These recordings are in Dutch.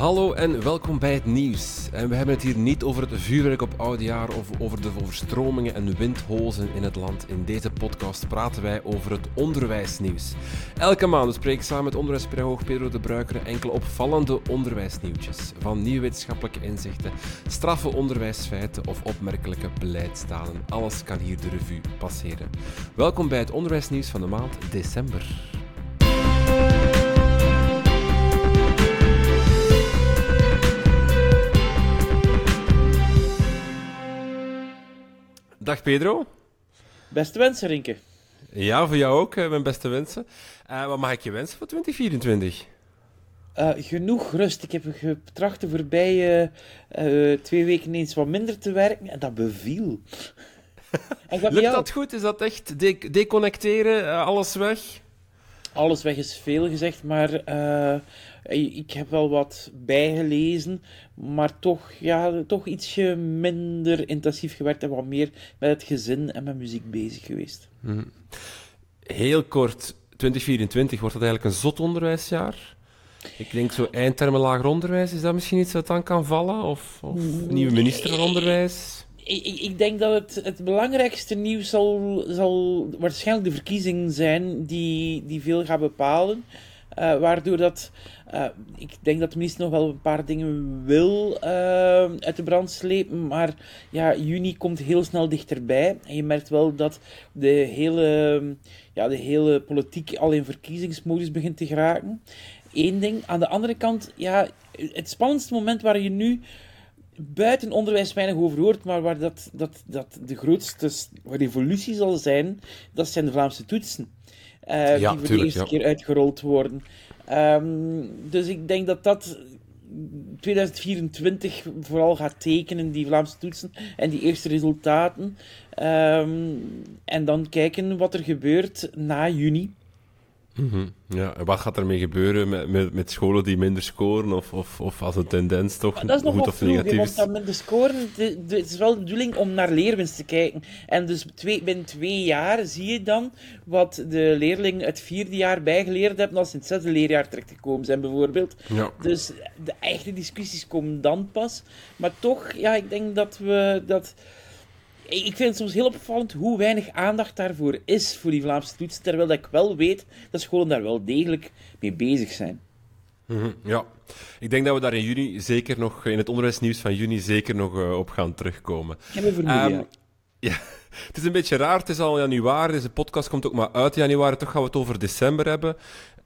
Hallo en welkom bij het nieuws. En we hebben het hier niet over het vuurwerk op oudjaar of over de overstromingen en windhozen in het land. In deze podcast praten wij over het onderwijsnieuws. Elke maand spreek ik samen met onderwijspedagoog Pedro de Bruikere enkele opvallende onderwijsnieuwtjes. Van nieuwe wetenschappelijke inzichten, straffe onderwijsfeiten of opmerkelijke beleidstalen. Alles kan hier de revue passeren. Welkom bij het onderwijsnieuws van de maand december. Dag Pedro. Beste wensen, Rinke. Ja, voor jou ook, mijn beste wensen. Uh, wat mag ik je wensen voor 2024? Uh, genoeg rust. Ik heb getracht de voorbije uh, twee weken eens wat minder te werken en dat beviel. en Lukt dat goed? Is dat echt de deconnecteren, alles weg? Alles weg is veel gezegd, maar ik heb wel wat bijgelezen, maar toch, ja, toch ietsje minder intensief gewerkt en wat meer met het gezin en met muziek bezig geweest. Mhm. Heel kort, 2024, wordt dat eigenlijk een zot onderwijsjaar? Ik denk zo eindtermen lager onderwijs, is dat misschien iets wat dan kan vallen? Of, of nieuwe minister van Onderwijs? Ik, ik, ik, denk dat het, het belangrijkste nieuws zal, zal waarschijnlijk de verkiezing zijn die, die veel gaat bepalen. Uh, waardoor dat uh, ik denk dat de minister nog wel een paar dingen wil uh, uit de brand slepen, maar ja, juni komt heel snel dichterbij. En je merkt wel dat de hele, ja, de hele politiek al in verkiezingsmodus begint te geraken. Eén ding. Aan de andere kant, ja, het spannendste moment waar je nu buiten onderwijs weinig over hoort, maar waar dat, dat, dat de grootste revolutie zal zijn, dat zijn de Vlaamse toetsen. Ja, die voor de eerste keer uitgerold worden. Um, dus ik denk dat dat 2024 vooral gaat tekenen, die Vlaamse toetsen en die eerste resultaten. Um, en dan kijken wat er gebeurt na juni. Mhm. Ja, en wat gaat ermee gebeuren met, met, met, scholen die minder scoren? Of, of, of als een tendens toch dat is nog goed of vroeg, negatief is? Want minder scoren, de, de, het is wel de bedoeling om naar leerwinst te kijken. En dus twee, binnen twee jaar zie je dan wat de leerlingen het vierde jaar bijgeleerd hebben als ze in het zesde leerjaar terechtgekomen zijn, bijvoorbeeld. Ja. Dus de echte discussies komen dan pas. Maar toch, ja, ik denk dat we... Dat, ik vind het soms heel opvallend hoe weinig aandacht daarvoor is voor die Vlaamse toetsen, terwijl ik wel weet dat scholen daar wel degelijk mee bezig zijn. Mhm, ja, ik denk dat we daar in juni zeker nog, in het onderwijsnieuws van juni, zeker nog uh, op gaan terugkomen. Ik heb een vermoeden, um, ja. Het is een beetje raar, het is al januari, deze podcast komt ook maar uit januari, toch gaan we het over december hebben.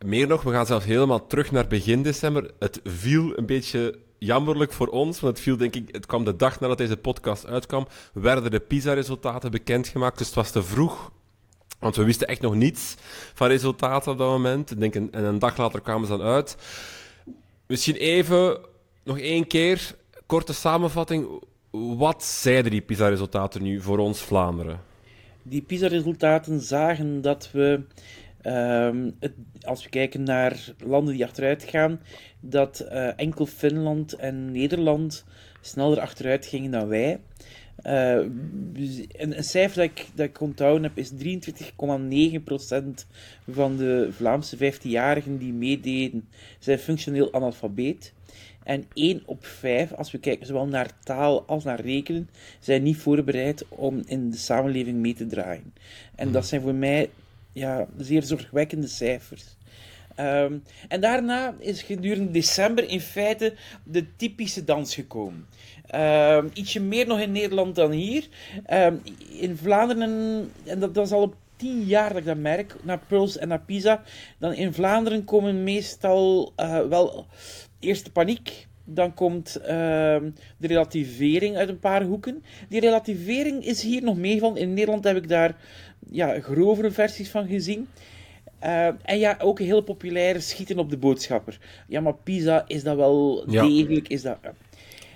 Meer nog, we gaan zelfs helemaal terug naar begin december. Het viel een beetje jammerlijk voor ons, want het viel denk ik, het kwam de dag nadat deze podcast uitkwam, werden de PISA-resultaten bekendgemaakt, dus het was te vroeg. Want we wisten echt nog niets van resultaten op dat moment. Ik denk en een dag later kwamen ze dan uit. Misschien even, nog één keer, korte samenvatting. Wat zeiden die PISA-resultaten nu voor ons Vlaanderen? Die PISA-resultaten zagen dat we Ehm, het, als we kijken naar landen die achteruit gaan, dat uh, enkel Finland en Nederland sneller achteruit gingen dan wij. Uh, een, een, cijfer dat ik, dat ik onthouden heb is 23,9% van de Vlaamse 15-jarigen die meededen zijn functioneel analfabeet. En 1 op 5, als we kijken zowel naar taal als naar rekenen, zijn niet voorbereid om in de samenleving mee te draaien. En dat hmm. zijn voor mij ja, zeer zorgwekkende cijfers. Um, en daarna is gedurende december in feite de typische dans gekomen. Um, ietsje meer nog in Nederland dan hier. Um, in Vlaanderen, en dat, dat is al op tien jaar dat ik dat merk, naar Puls en naar Pisa, dan in Vlaanderen komen meestal uh, wel eerst de paniek. Dan komt uh, de relativering uit een paar hoeken. Die relativering is hier nog meegevallen. In Nederland heb ik daar ja, grovere versies van gezien. Uh, en ja, ook heel populaire schieten op de boodschapper. Ja, maar Pisa is dat wel degelijk. Is dat,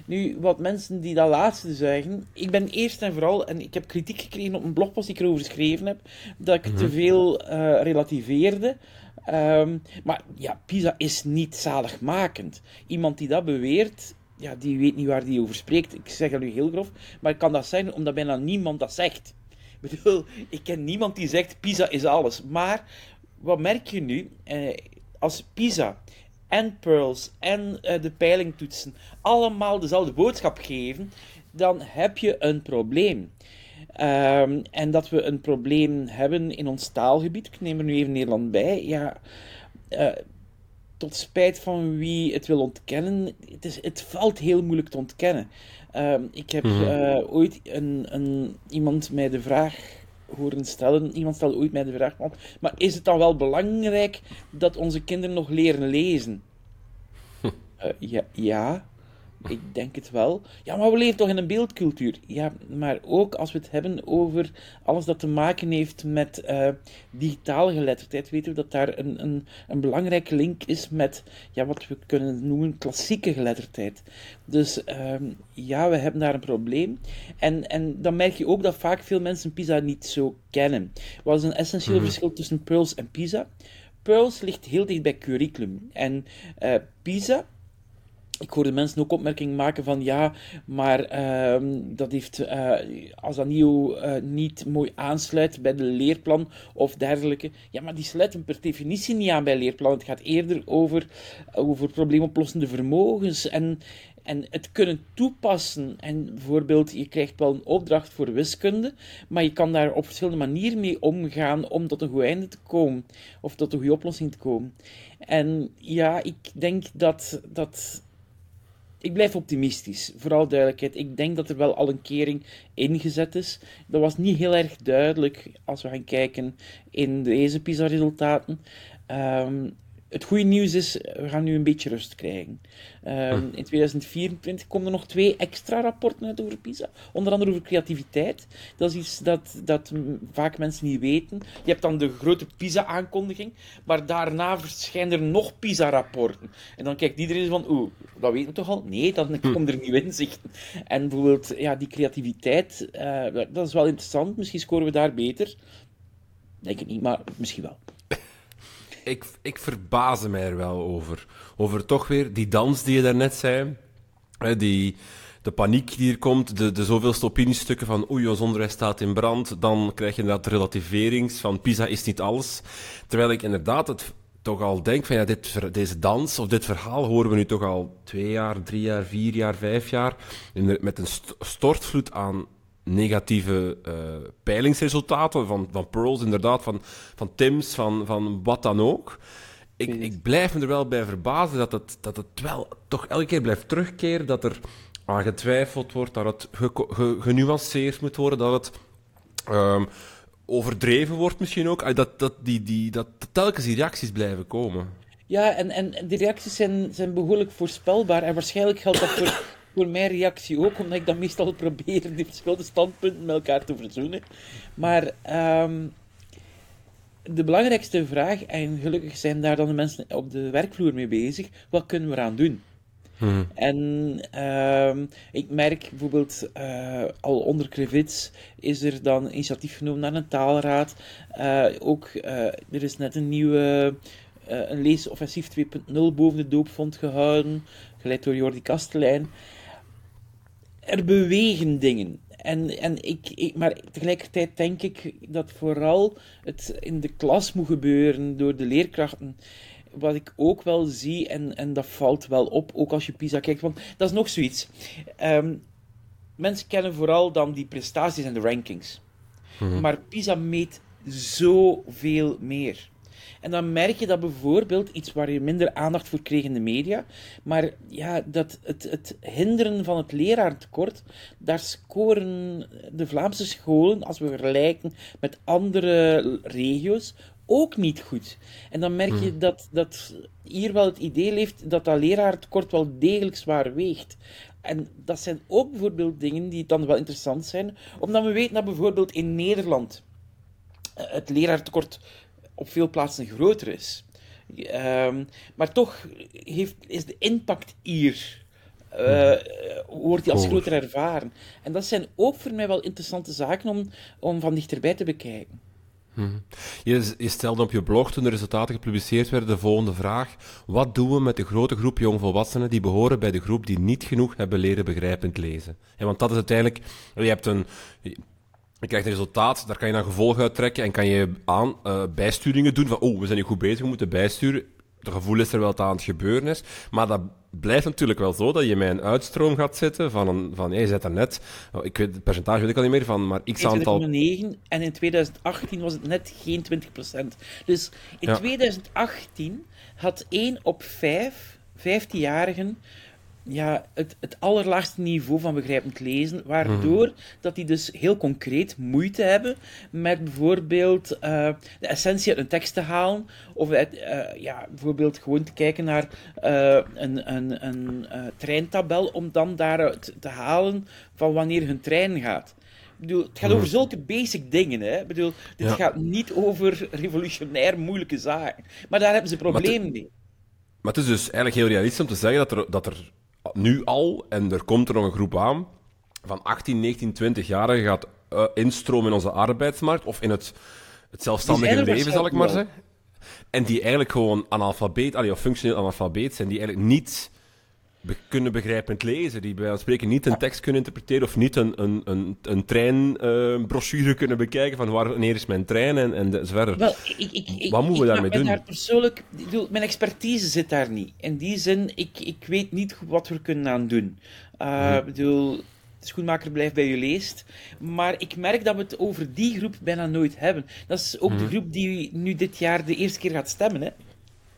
Nu, wat mensen die dat laatste zeggen, ik ben eerst en vooral, en ik heb kritiek gekregen op een blogpost die ik erover geschreven heb, dat ik te mhm. veel uh, relativeerde. Um, maar ja, Pisa is niet zaligmakend. Iemand die dat beweert, ja, die weet niet waar die over spreekt. Ik zeg dat nu heel grof, maar kan dat zeggen omdat bijna niemand dat zegt. Ik bedoel, ik ken niemand die zegt Pisa is alles. Maar wat merk je nu? Eh, als Pisa en Pearls en uh, de peilingtoetsen allemaal dezelfde boodschap geven, dan heb je een probleem. Um, en dat we een probleem hebben in ons taalgebied, ik neem er nu even Nederland bij, ja, uh, tot spijt van wie het wil ontkennen, het, is, het valt heel moeilijk te ontkennen. Uh, ik heb mm -hmm. ooit een, een, iemand mij de vraag horen stellen. Iemand stelde ooit mij de vraag: maar is het dan wel belangrijk dat onze kinderen nog leren lezen? Uh, ja, ja, ik denk het wel. Ja, maar we leven toch in een beeldcultuur? Ja, maar ook als we het hebben over alles dat te maken heeft met uh, digitale geletterdheid, weten we dat daar een, een, een belangrijke link is met ja, wat we kunnen noemen klassieke geletterdheid. Dus uh, ja, we hebben daar een probleem. En, en dan merk je ook dat vaak veel mensen PISA niet zo kennen. Wat is een essentieel mm -hmm. verschil tussen Pearls en PISA? Pearls ligt heel dicht bij curriculum. En uh, PISA ik hoorde mensen ook opmerkingen maken van ja, maar uh, dat heeft, uh, als dat nieuw uh, niet mooi aansluit bij de leerplan of dergelijke, ja, maar die sluiten per definitie niet aan bij leerplan. Het gaat eerder over, over probleemoplossende vermogens en, en het kunnen toepassen. En bijvoorbeeld, je krijgt wel een opdracht voor wiskunde, maar je kan daar op verschillende manieren mee omgaan om tot een goed einde te komen, of tot een goede oplossing te komen. En ja, ik denk dat dat ik blijf optimistisch, vooral duidelijkheid. Ik denk dat er wel al een kering ingezet is. Dat was niet heel erg duidelijk als we gaan kijken in deze PISA-resultaten. Um, het goede nieuws is, we gaan nu een beetje rust krijgen. Um, in 2024 komen er nog twee extra rapporten uit over PISA. Onder andere over creativiteit. Dat is iets dat, dat vaak mensen niet weten. Je hebt dan de grote PISA-aankondiging, maar daarna verschijnen er nog PISA-rapporten. En dan kijkt iedereen van, oeh, dat weten we toch al? Nee, dan komt er nieuw inzicht. En bijvoorbeeld, ja, die creativiteit, uh, dat is wel interessant. Misschien scoren we daar beter. Denk ik niet, maar misschien wel ik, ik verbaas mij er wel over. Over toch weer die dans die je daarnet zei. Die, de paniek die er komt, de, de zoveelste opiniestukken van oei, ons onderwijs staat in brand. Dan krijg je inderdaad de relativerings van PISA is niet alles. Terwijl ik inderdaad het toch al denk van ja, dit, deze dans of dit verhaal horen we nu toch al twee jaar, drie jaar, vier jaar, vijf jaar. Met een stortvloed aan negatieve uh, peilingsresultaten van, van Pearls, inderdaad, van, van Tims, van, van wat dan ook. Ik, ik blijf me er wel bij verbazen dat het, dat het wel toch elke keer blijft terugkeren, dat er aan getwijfeld wordt, dat het ge, ge, genuanceerd moet worden, dat het um, overdreven wordt misschien ook. Dat, dat, die, die, dat telkens die reacties blijven komen. Ja, en, en die reacties zijn, zijn behoorlijk voorspelbaar. En waarschijnlijk geldt dat voor voor mijn reactie ook, omdat ik dan meestal probeer die verschillende standpunten met elkaar te verzoenen. Maar um, de belangrijkste vraag, en gelukkig zijn daar dan de mensen op de werkvloer mee bezig, wat kunnen we eraan doen? Hmm. En um, ik merk bijvoorbeeld uh, al onder Krevits is er dan initiatief genomen naar een taalraad. Uh, ook uh, er is net een nieuwe een leesoffensief 2.0 boven de doopvond gehouden, geleid door Jordi Kastelein er bewegen dingen. En, en ik, ik, maar tegelijkertijd denk ik dat vooral het in de klas moet gebeuren door de leerkrachten. Wat ik ook wel zie, en, en dat valt wel op, ook als je PISA kijkt, want dat is nog zoiets. Um, mensen kennen vooral dan die prestaties en de rankings. Mhm. Maar PISA meet zoveel meer. En dan merk je dat bijvoorbeeld iets waar je minder aandacht voor kreeg in de media, maar ja, dat het, het hinderen van het leraartekort, daar scoren de Vlaamse scholen, als we vergelijken met andere regio's, ook niet goed. En dan merk je hmm. dat, dat hier wel het idee leeft dat dat leraartekort wel degelijk zwaar weegt. En dat zijn ook bijvoorbeeld dingen die dan wel interessant zijn, omdat we weten dat bijvoorbeeld in Nederland eh, het leraartekort op veel plaatsen groter is. Um, maar toch heeft, is de impact hier. Uh, wordt die als groter ervaren. En dat zijn ook voor mij wel interessante zaken om, om van dichterbij te bekijken. Hmm. Je, je, stelde op je blog, toen de resultaten gepubliceerd werden, de volgende vraag. Wat doen we met de grote groep jongvolwassenen die behoren bij de groep die niet genoeg hebben leren begrijpend lezen? Ja, want dat is uiteindelijk... Je hebt een je krijgt een resultaat, daar kan je dan gevolgen uit trekken en kan je aan uh, bijsturingen doen van, oh, we zijn niet goed bezig, we moeten bijsturen. de gevoel is er wel dat het aan het gebeuren is. Maar dat blijft natuurlijk wel zo dat je met een uitstroom gaat zitten van een... Van, je zet er net... oh, Ik weet, het percentage weet ik al niet meer, van maar x aantal... 21,9 en in 2018 was het net geen 20%. Dus in Ja. 2018 had 1 op 5 15-jarigen ja, het, het allerlaagste niveau van begrijpend lezen, waardoor dat die dus heel concreet moeite hebben met bijvoorbeeld eh, de essentie uit een tekst te halen, of eh, ja, bijvoorbeeld gewoon te kijken naar eh, een, een, een treintabel, om dan daaruit te halen van wanneer hun trein gaat. Ik bedoel, het gaat over zulke basic dingen. Hè? Ik bedoel, dit Ja. gaat niet over revolutionair moeilijke zaken. Maar daar hebben ze problemen mee. Maar het is dus eigenlijk heel realistisch om te zeggen dat er, dat er nu al, en er komt er nog een groep aan, van 18, 19, 20-jarigen gaat eh, instromen in onze arbeidsmarkt, of in het, het zelfstandige leven, zal ik maar zeggen. En die eigenlijk gewoon analfabeet, allee, of functioneel analfabeet zijn, die eigenlijk niet be- kunnen begrijpend lezen, die bij wijze van spreken niet een tekst kunnen interpreteren, of niet een, een, een, een treinbrochure kunnen bekijken van wanneer is mijn trein en, en zo verder. Wel, ik, ik, ik, Wat moeten we daarmee doen? Daar persoonlijk, bedoel, mijn expertise zit daar niet. In die zin, ik, ik weet niet wat we kunnen aan doen. Uh, Ik bedoel, de schoenmaker blijft bij je leest. Maar ik merk dat we het over die groep bijna nooit hebben. Dat is ook de groep die nu dit jaar de eerste keer gaat stemmen. Hè?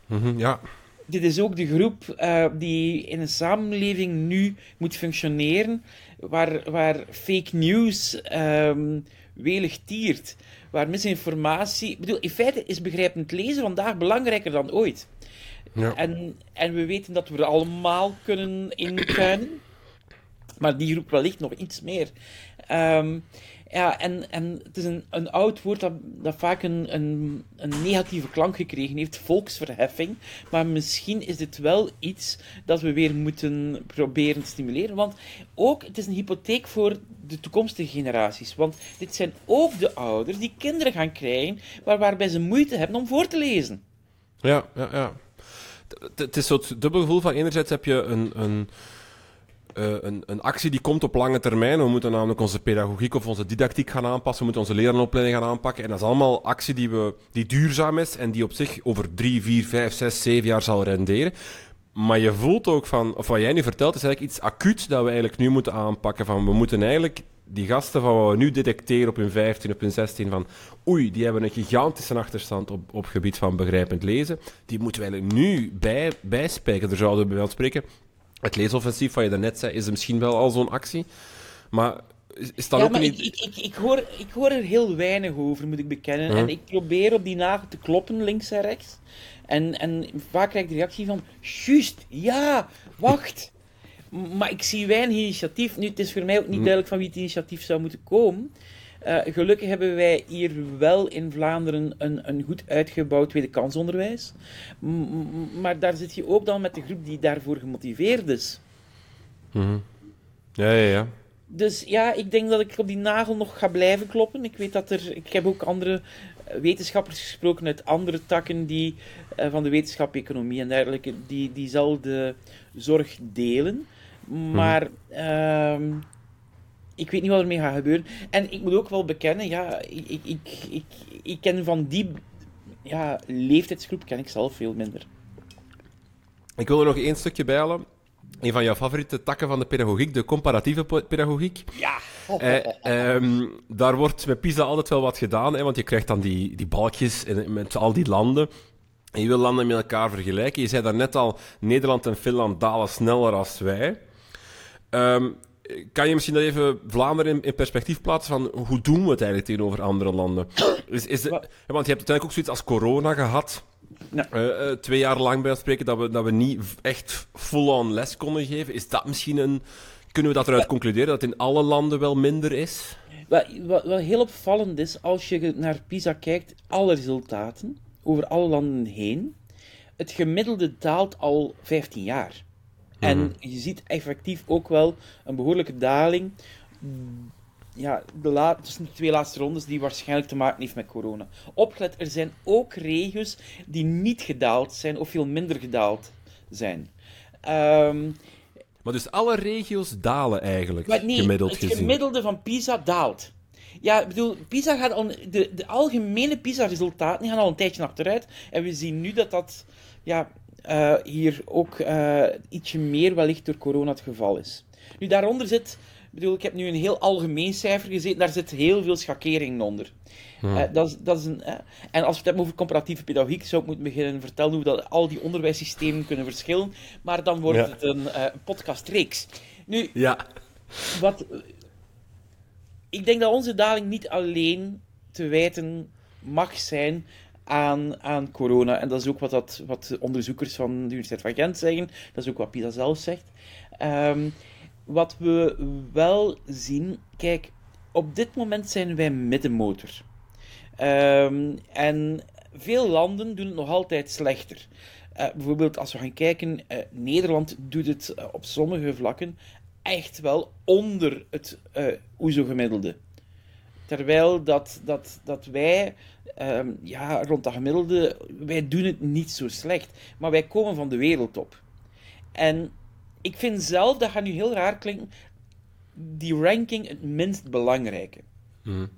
Mhm, ja. Dit is ook de groep eh, die in een samenleving nu moet functioneren, waar, waar fake news ehm, welig tiert, waar misinformatie... Ik bedoel, in feite is begrijpend lezen vandaag belangrijker dan ooit. Ja. En, en we weten dat we er allemaal kunnen intuinen, maar die groep wellicht nog iets meer. Ehm, ja, en, en het is een, een oud woord dat, dat vaak een, een, een negatieve klank gekregen heeft, volksverheffing. Maar misschien is dit wel iets dat we weer moeten proberen te stimuleren. Want ook, het is een hypotheek voor de toekomstige generaties. Want dit zijn ook de ouders die kinderen gaan krijgen, waar, waarbij ze moeite hebben om voor te lezen. Ja, ja, ja. Het- is zo'n dubbel gevoel van enerzijds heb je een, een, eh, een, een actie die komt op lange termijn. We moeten namelijk onze pedagogiek of onze didactiek gaan aanpassen. We moeten onze lerarenopleiding gaan aanpakken. En dat is allemaal actie die, we, die duurzaam is en die op zich over drie, vier, vijf, zes, zeven jaar zal renderen. Maar je voelt ook van, of wat jij nu vertelt, is eigenlijk iets acuut dat we eigenlijk nu moeten aanpakken. Van, we moeten eigenlijk die gasten van wat we nu detecteren op hun 15, op hun 16, van oei, die hebben een gigantische achterstand op, op gebied van begrijpend lezen. Die moeten we eigenlijk nu bij, bijspijken. Er zouden we bij wel spreken. Het leesoffensief, wat je daarnet zei, is misschien wel al zo'n actie. Maar is, dat ja, ook maar niet... ik, ik, ik, ik, hoor, ik hoor er heel weinig over, moet ik bekennen. Hm. En ik probeer op die nagel te kloppen, links en rechts. En, en vaak krijg ik de reactie van, juist, ja, wacht. Maar ik zie weinig initiatief. Nu, het is voor mij ook niet duidelijk van wie het initiatief zou moeten komen. Eh, gelukkig hebben wij hier wel in Vlaanderen een, een goed uitgebouwd tweede kansonderwijs. M- maar daar zit je ook dan met de groep die daarvoor gemotiveerd is. Mhm. Ja, ja, ja. Dus ja, ik denk dat ik op die nagel nog ga blijven kloppen. Ik weet dat er. Ik heb ook andere eh, wetenschappers gesproken uit andere takken die, eh, van de wetenschap, economie en dergelijke, die diezelfde zorg delen. Maar ehm, ik weet niet wat ermee gaat gebeuren. En ik moet ook wel bekennen, ja, ik, ik, ik, ik, ik ken van die ja, leeftijdsgroep ken ik zelf veel minder. Ik wil er nog één stukje bijhalen. Een van jouw favoriete takken van de pedagogiek, de comparatieve pe- pedagogiek. Ja. Eh, ehm, daar wordt met PISA altijd wel wat gedaan, hè, want je krijgt dan die, die balkjes in- met al die landen. En je wil landen met elkaar vergelijken. Je zei daarnet al, Nederland en Finland dalen sneller als wij. Ehm, kan je misschien dat even Vlaanderen in, in perspectief plaatsen van hoe doen we het eigenlijk tegenover andere landen? Is, is want je hebt uiteindelijk ook zoiets als corona gehad. Ja. Eh, eh, twee jaar lang bij ons spreken dat we, dat we niet echt full-on les konden geven. Is dat misschien een... Kunnen we dat eruit concluderen dat het in alle landen wel minder is? Wat, wat, wat heel opvallend is, als je naar PISA kijkt, alle resultaten over alle landen heen, het gemiddelde daalt al 15 jaar. En je ziet effectief ook wel een behoorlijke daling. Ja, de la tussen de twee laatste rondes, die waarschijnlijk te maken heeft met corona. Opgelet, er zijn ook regio's die niet gedaald zijn of veel minder gedaald zijn. Ehm, Maar dus alle regio's dalen eigenlijk, maar nee, gemiddeld het gezien. gemiddelde van PISA daalt. Ja, ik bedoel, PISA gaat al, de, de algemene PISA-resultaten gaan al een tijdje achteruit. En we zien nu dat dat ja, uh, hier ook uh, ietsje meer wellicht door corona het geval is. Nu, daaronder zit, ik bedoel, ik heb nu een heel algemeen cijfer gezeten, daar zit heel veel schakering onder. Hmm. Uh, dat is, dat is een, en als we het hebben over comparatieve pedagogiek, zou ik moeten beginnen vertellen hoe dat al die onderwijssystemen kunnen verschillen, maar dan wordt het een podcastreeks. Nu, ja. wat, ik denk dat onze daling niet alleen te wijten mag zijn aan, aan corona. En dat is ook wat, dat, wat de onderzoekers van de Universiteit van Gent zeggen. Dat is ook wat PISA zelf zegt. Ehm, wat we wel zien, kijk, op dit moment zijn wij middenmotor. Um, en veel landen doen het nog altijd slechter. Uh, bijvoorbeeld als we gaan kijken, uh, Nederland doet het uh, op sommige vlakken echt wel onder het OESO-gemiddelde. Terwijl dat, dat, dat wij um, ja, rond dat gemiddelde, wij doen het niet zo slecht. Maar wij komen van de wereldtop. En ik vind zelf, dat gaat nu heel raar klinken, die ranking het minst belangrijke. Mm.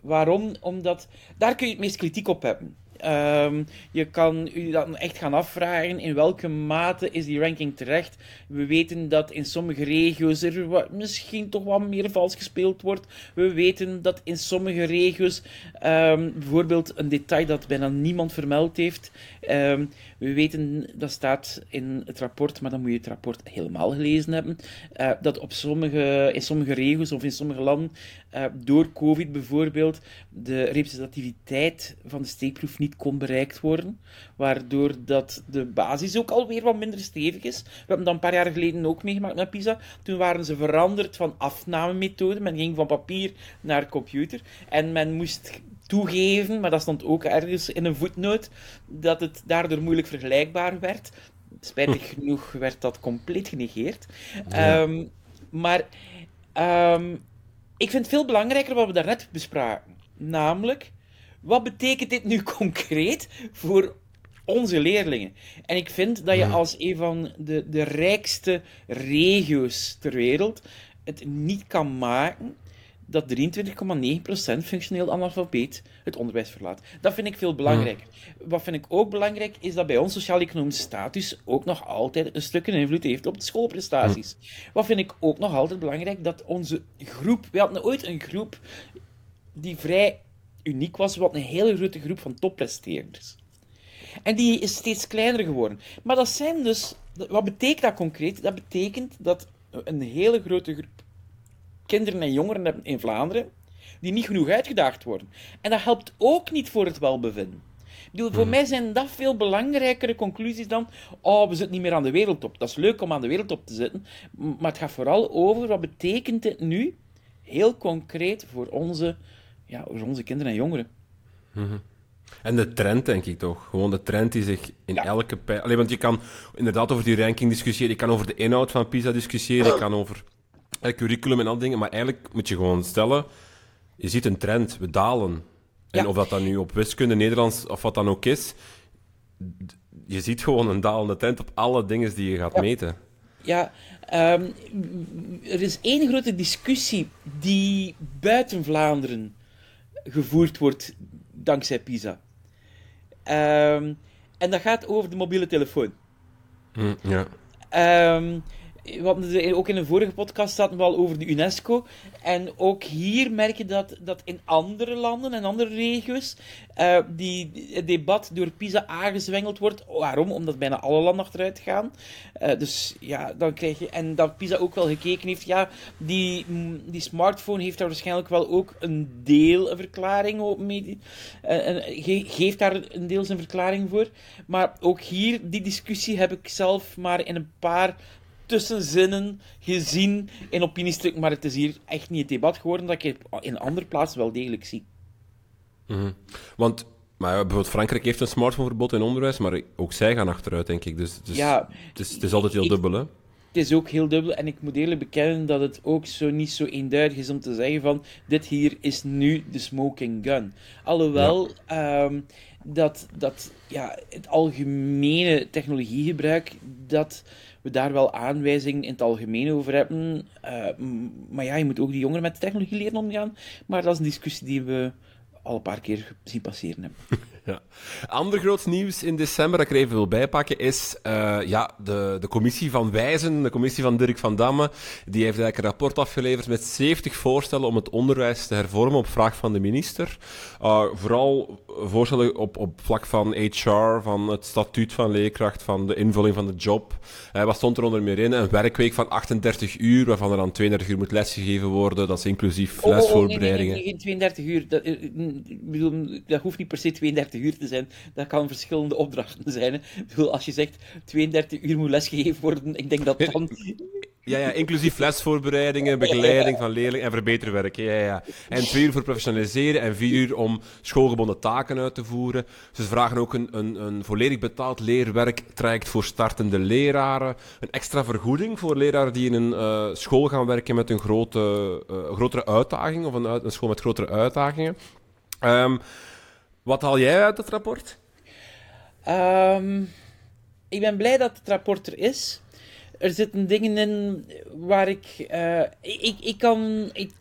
Waarom? Omdat daar kun je het meest kritiek op hebben. Um, je kan u dan echt gaan afvragen in welke mate is die ranking terecht. We weten dat in sommige regio's er misschien toch wat meer vals gespeeld wordt. We weten dat in sommige regio's, um, bijvoorbeeld een detail dat bijna niemand vermeld heeft. Um, we weten, dat staat in het rapport, maar dan moet je het rapport helemaal gelezen hebben. Uh, dat op sommige, in sommige regio's of in sommige landen uh, door COVID bijvoorbeeld de representativiteit van de steekproef niet kon bereikt worden, waardoor dat de basis ook alweer wat minder stevig is. We hebben dat een paar jaar geleden ook meegemaakt met PISA. Toen waren ze veranderd van afnamemethode. Men ging van papier naar computer en men moest toegeven, maar dat stond ook ergens in een voetnoot, dat het daardoor moeilijk vergelijkbaar werd. Spijtig genoeg werd dat compleet genegeerd. Ehm, maar um, ik vind het veel belangrijker wat we daarnet bespraken. Namelijk, wat betekent dit nu concreet voor onze leerlingen? En ik vind dat je als een van de, de rijkste regio's ter wereld het niet kan maken dat 23,9% functioneel analfabeet het onderwijs verlaat. Dat vind ik veel belangrijker. Wat vind ik ook belangrijk, is dat bij ons sociaal-economische status ook nog altijd een stukje invloed heeft op de schoolprestaties. Wat vind ik ook nog altijd belangrijk, dat onze groep... We hadden ooit een groep die vrij uniek was, wat een hele grote groep van toppresteerders. En die is steeds kleiner geworden. Maar dat zijn dus... Wat betekent dat concreet? Dat betekent dat een hele grote groep kinderen en jongeren hebben in Vlaanderen die niet genoeg uitgedaagd worden. En dat helpt ook niet voor het welbevinden. Ik bedoel, voor hmm. mij zijn dat veel belangrijkere conclusies dan. Oh, we zitten niet meer aan de wereldtop. Dat is leuk om aan de wereldtop te zitten. Maar het gaat vooral over wat betekent dit nu, heel concreet, voor onze, ja, voor onze kinderen en jongeren. Mm En de trend, denk ik toch? Gewoon de trend die zich in elke pijl. Alleen, want je kan inderdaad over die ranking discussiëren. Je kan over de inhoud van PISA discussiëren. Je kan over curriculum en al dingen. Maar eigenlijk moet je gewoon stellen: je ziet een trend, we dalen. En of dat dan nu op wiskunde, Nederlands of wat dan ook is, je ziet gewoon een dalende trend op alle dingen die je gaat meten. Ja, um, er is één grote discussie die buiten Vlaanderen gevoerd wordt dankzij PISA. Um, en dat gaat over de mobiele telefoon. Mm, ja. Um, we ook in een vorige podcast hadden we al over de UNESCO. En ook hier merk je dat, dat in andere landen en andere regio's uh, die, het debat door PISA aangezwengeld wordt. Waarom? Omdat bijna alle landen achteruit gaan. Uh, dus ja, dan krijg je... En dat PISA ook wel gekeken heeft, ja, die, die smartphone heeft daar waarschijnlijk wel ook een deel een verklaring op mee. Uh, geeft daar een deel zijn verklaring voor. Maar ook hier, die discussie heb ik zelf maar in een paar tussenzinnen gezien in opiniestuk, maar het is hier echt niet het debat geworden dat ik in andere plaatsen wel degelijk zie. Mm Want maar bijvoorbeeld Frankrijk heeft een smartphoneverbod in onderwijs, maar ook zij gaan achteruit, denk ik. Dus, dus ja, het, is, het is altijd heel dubbel, hè? het is ook heel dubbel. En ik moet eerlijk bekennen dat het ook zo niet zo eenduidig is om te zeggen van dit hier is nu de smoking gun. Alhoewel ehm, dat, dat ja, het algemene technologiegebruik, dat we daar wel aanwijzingen in het algemeen over hebben. Uh, maar ja, je moet ook die jongeren met technologie leren omgaan. Maar dat is een discussie die we al een paar keer zien passeren hebben. Ja. Ander groot nieuws in december dat ik er even wil bijpakken is uh, ja, de, de commissie van Wijzen, de commissie van Dirk van Damme. Die heeft eigenlijk een rapport afgeleverd met 70 voorstellen om het onderwijs te hervormen op vraag van de minister. Uh, vooral voorstellen op, op vlak van HR, van het statuut van leerkracht, van de invulling van de job. Uh, wat stond er onder meer in? Een werkweek van 38 uur, waarvan er dan 32 uur moet lesgegeven worden. Dat is inclusief lesvoorbereidingen. Oh, oh, nee, nee, nee, geen 32 uur. Dat, bedoel, dat hoeft niet per se 32 uur te zijn. Dat kan verschillende opdrachten zijn. Hè. Ik bedoel, als je zegt 32 uur moet lesgegeven worden, ik denk dat dan... Ja, ja, inclusief lesvoorbereidingen, begeleiding van leerlingen en verbeterwerk. Ja, ja. En twee uur voor professionaliseren en vier uur om schoolgebonden taken uit te voeren. Ze vragen ook een, een, een volledig betaald leerwerktraject voor startende leraren. Een extra vergoeding voor leraren die in een uh, school gaan werken met een grote, uh, grotere uitdaging of een, een, school met grotere uitdagingen. Um, wat haal jij uit het rapport? Um, ik ben blij dat het rapport er is. Er zitten dingen in waar ik. Uh, ik, ik, kan. Ik,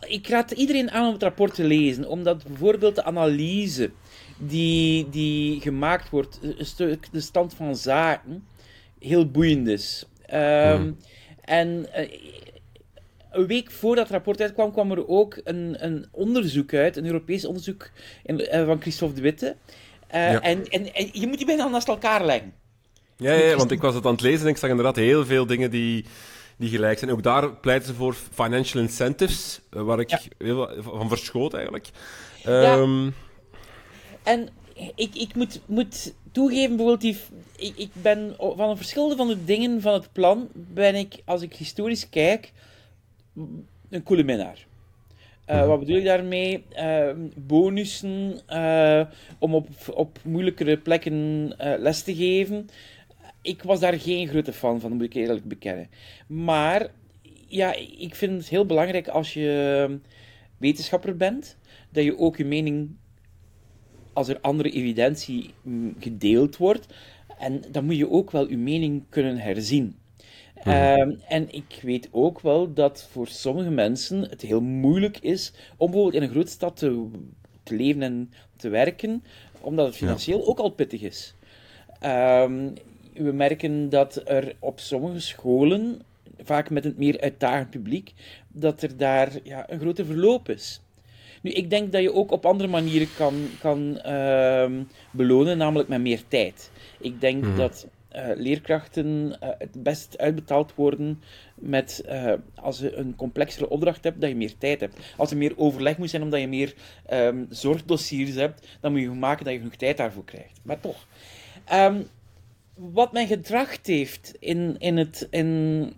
ik raad iedereen aan om het rapport te lezen, omdat bijvoorbeeld de analyse die, die gemaakt wordt, een stuk de stand van zaken, heel boeiend is. Um, hmm. En uh, een week voordat het rapport uitkwam, kwam er ook een, een onderzoek uit, een Europees onderzoek in, uh, van Christophe de Witte. Uh, ja. en, en, en, je moet die bijna naast elkaar leggen. Ja, ja, want ik was het aan het lezen en ik zag inderdaad heel veel dingen die, die gelijk zijn. Ook daar pleiten ze voor financial incentives, uh, waar ik heel van verschoot eigenlijk. Um... Ja. En ik, ik moet, moet toegeven, bijvoorbeeld, die, ik, ik ben van een verschillende van de dingen van het plan, ben ik, als ik historisch kijk, een coole minnaar. Uh, wat bedoel ik daarmee? Uh, bonussen uh, om op, op moeilijkere plekken les te geven. Ik was daar geen grote fan van, moet ik eerlijk bekennen. Maar ja, ik vind het heel belangrijk als je wetenschapper bent, dat je ook je mening, als er andere evidentie mm, gedeeld wordt, en dan moet je ook wel je mening kunnen herzien. Uh, en ik weet ook wel dat voor sommige mensen het heel moeilijk is om bijvoorbeeld in een grote stad te, te leven en te werken, omdat het financieel ja. ook al pittig is. Um, we merken dat er op sommige scholen, vaak met een meer uitdagend publiek, dat er daar ja, een grote verloop is. Nu, ik denk dat je ook op andere manieren kan, kan uh, belonen, namelijk met meer tijd. Ik denk mm -hmm. dat uh, leerkrachten uh, het best uitbetaald worden met, uh, als je een complexere opdracht hebt, dat je meer tijd hebt. Als er meer overleg moet zijn omdat je meer um, zorgdossiers hebt, dan moet je maken dat je genoeg tijd daarvoor krijgt. Maar toch. Um, wat men gedracht heeft in, in, het, in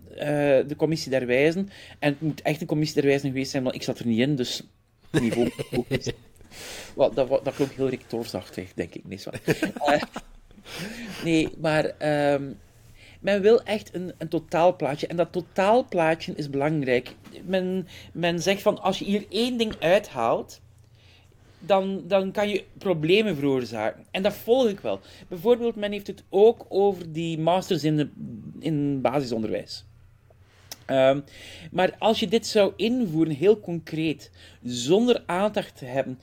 de commissie der wijzen, en het moet echt een commissie der wijzen geweest zijn, want ik zat er niet in, dus niveau. Dat, dat klonk heel rectorsachtig, denk ik. niet zo. Nee, maar um, men wil echt een, een totaalplaatje. En dat totaalplaatje is belangrijk. Men, men zegt van, als je hier één ding uithaalt, dan, dan kan je problemen veroorzaken. En dat volg ik wel. Bijvoorbeeld, men heeft het ook over die masters in, de, in basisonderwijs. Um, maar als je dit zou invoeren, heel concreet, zonder aandacht te hebben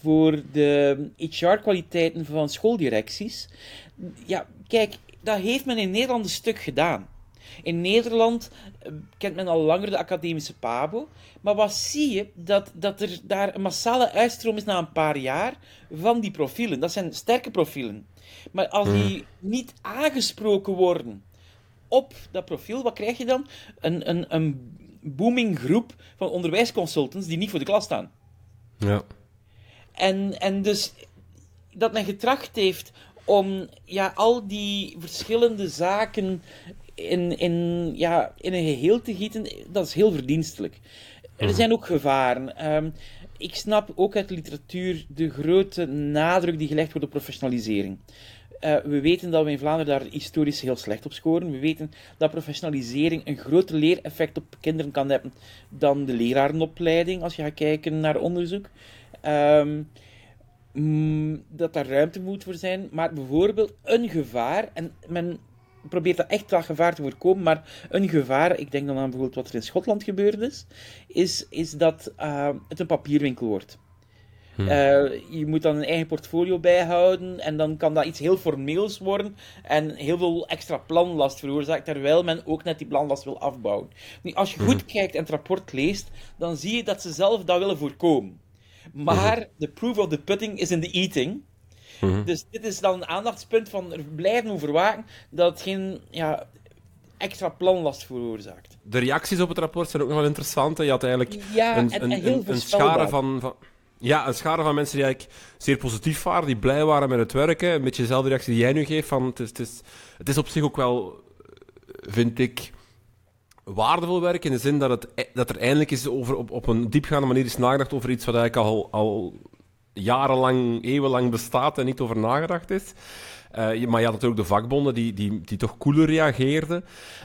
voor de HR-kwaliteiten van schooldirecties, ja, kijk, dat heeft men in Nederland een stuk gedaan. In Nederland eh, kent men al langer de academische PABO. Maar wat zie je? Dat, dat er daar een massale uitstroom is na een paar jaar van die profielen. Dat zijn sterke profielen. Maar als die hmm. niet aangesproken worden op dat profiel, wat krijg je dan? Een, een, een booming groep van onderwijsconsultants die niet voor de klas staan. Ja. En, en dus dat men getracht heeft om ja, al die verschillende zaken in, in, ja, in een geheel te gieten, dat is heel verdienstelijk. Er mhm. zijn ook gevaren. Um, ik snap ook uit de literatuur de grote nadruk die gelegd wordt op professionalisering. Uh, we weten dat we in Vlaanderen daar historisch heel slecht op scoren. We weten dat professionalisering een groter leereffect op kinderen kan hebben dan de lerarenopleiding, als je gaat kijken naar onderzoek. Um, mm, dat daar ruimte moet voor zijn. Maar bijvoorbeeld een gevaar, en men probeert dat echt dat gevaar te voorkomen, maar een gevaar, ik denk dan aan bijvoorbeeld wat er in Schotland gebeurd is, is, is dat uh, het een papierwinkel wordt. Hmm. Uh, je moet dan een eigen portfolio bijhouden en dan kan dat iets heel formeels worden en heel veel extra planlast veroorzaken, terwijl men ook net die planlast wil afbouwen. Nu, als je goed hmm. kijkt en het rapport leest, dan zie je dat ze zelf dat willen voorkomen. Maar de proof of the pudding is in the eating. Dus dit is dan een aandachtspunt van er blijven over waken dat het geen ja, extra planlast veroorzaakt. De reacties op het rapport zijn ook nog wel interessant. Je had eigenlijk een, een, een, een schare van, van, Ja, een schare van mensen die eigenlijk zeer positief waren, die blij waren met het werken. Een beetje dezelfde reactie die jij nu geeft. Van, het, is, het, is, het is op zich ook wel, vind ik waardevol werk in de zin dat, het, dat er eindelijk is over, op, op een diepgaande manier is nagedacht over iets wat eigenlijk al, al jarenlang, eeuwenlang bestaat en niet over nagedacht is. Uh, maar je had natuurlijk de vakbonden die, die, die toch cooler reageerden.